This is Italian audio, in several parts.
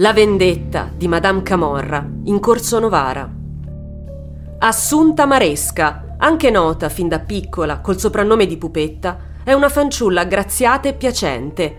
La vendetta di Madame Camorra in Corso Novara. Assunta Maresca, anche nota fin da piccola col soprannome di Pupetta, è una fanciulla aggraziata e piacente.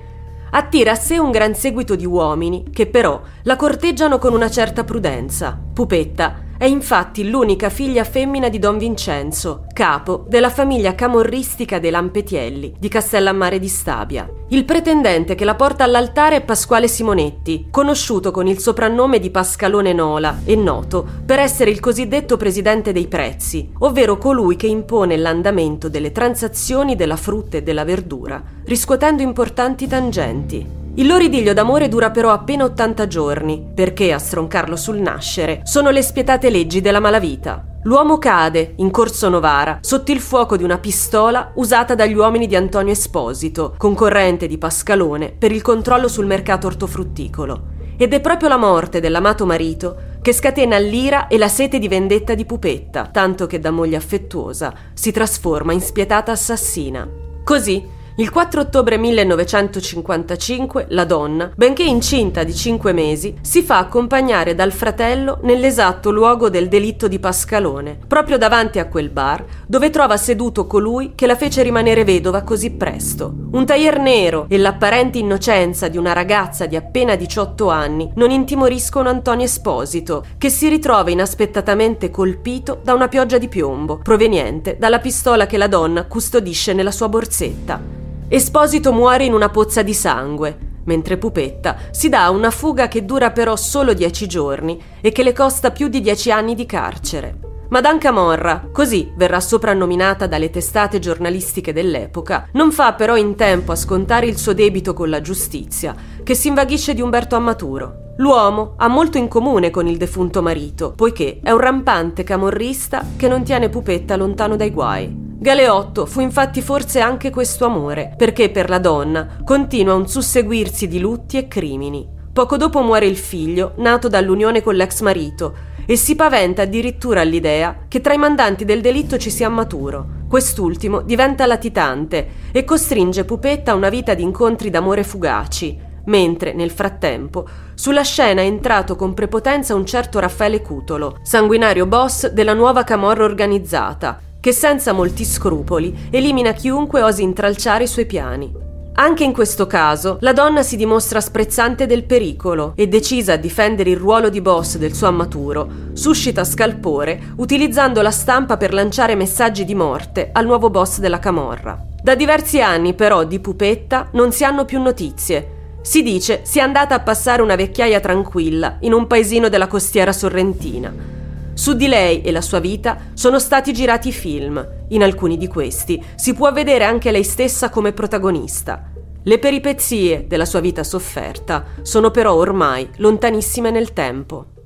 Attira a sé un gran seguito di uomini che però la corteggiano con una certa prudenza. Pupetta è infatti l'unica figlia femmina di Don Vincenzo, capo della famiglia camorristica dei Lampetielli di Castellammare di Stabia. Il pretendente che la porta all'altare è Pasquale Simonetti, conosciuto con il soprannome di Pascalone Nola e noto per essere il cosiddetto presidente dei prezzi, ovvero colui che impone l'andamento delle transazioni della frutta e della verdura, riscuotendo importanti tangenti. Il loro idillio d'amore dura però appena 80 giorni, perché a stroncarlo sul nascere sono le spietate leggi della malavita. L'uomo cade, in Corso Novara, sotto il fuoco di una pistola usata dagli uomini di Antonio Esposito, concorrente di Pascalone, per il controllo sul mercato ortofrutticolo. Ed è proprio la morte dell'amato marito che scatena l'ira e la sete di vendetta di Pupetta, tanto che da moglie affettuosa si trasforma in spietata assassina. Così, il 4 ottobre 1955 la donna, benché incinta di 5 mesi, si fa accompagnare dal fratello nell'esatto luogo del delitto di Pascalone, proprio davanti a quel bar dove trova seduto colui che la fece rimanere vedova così presto. Un taglier nero e l'apparente innocenza di una ragazza di appena 18 anni non intimoriscono Antonio Esposito, che si ritrova inaspettatamente colpito da una pioggia di piombo proveniente dalla pistola che la donna custodisce nella sua borsetta. Esposito muore in una pozza di sangue, mentre Pupetta si dà una fuga che dura però solo dieci giorni e che le costa più di dieci anni di carcere. Madame Camorra, così verrà soprannominata dalle testate giornalistiche dell'epoca, non fa però in tempo a scontare il suo debito con la giustizia, che si invaghisce di Umberto Ammaturo. L'uomo ha molto in comune con il defunto marito, poiché è un rampante camorrista che non tiene Pupetta lontano dai guai. Galeotto fu infatti forse anche questo amore, perché per la donna continua un susseguirsi di lutti e crimini. Poco dopo muore il figlio, nato dall'unione con l'ex marito, e si paventa addirittura all'idea che tra i mandanti del delitto ci sia Maturo. Quest'ultimo diventa latitante e costringe Pupetta a una vita di incontri d'amore fugaci, mentre, nel frattempo, sulla scena è entrato con prepotenza un certo Raffaele Cutolo, sanguinario boss della nuova camorra organizzata, che senza molti scrupoli elimina chiunque osi intralciare i suoi piani. Anche in questo caso la donna si dimostra sprezzante del pericolo e decisa a difendere il ruolo di boss del suo ammaturo, suscita scalpore utilizzando la stampa per lanciare messaggi di morte al nuovo boss della Camorra. Da diversi anni però di Pupetta non si hanno più notizie. Si dice sia andata a passare una vecchiaia tranquilla in un paesino della costiera sorrentina. Su di lei e la sua vita sono stati girati film. In alcuni di questi si può vedere anche lei stessa come protagonista. Le peripezie della sua vita sofferta sono però ormai lontanissime nel tempo.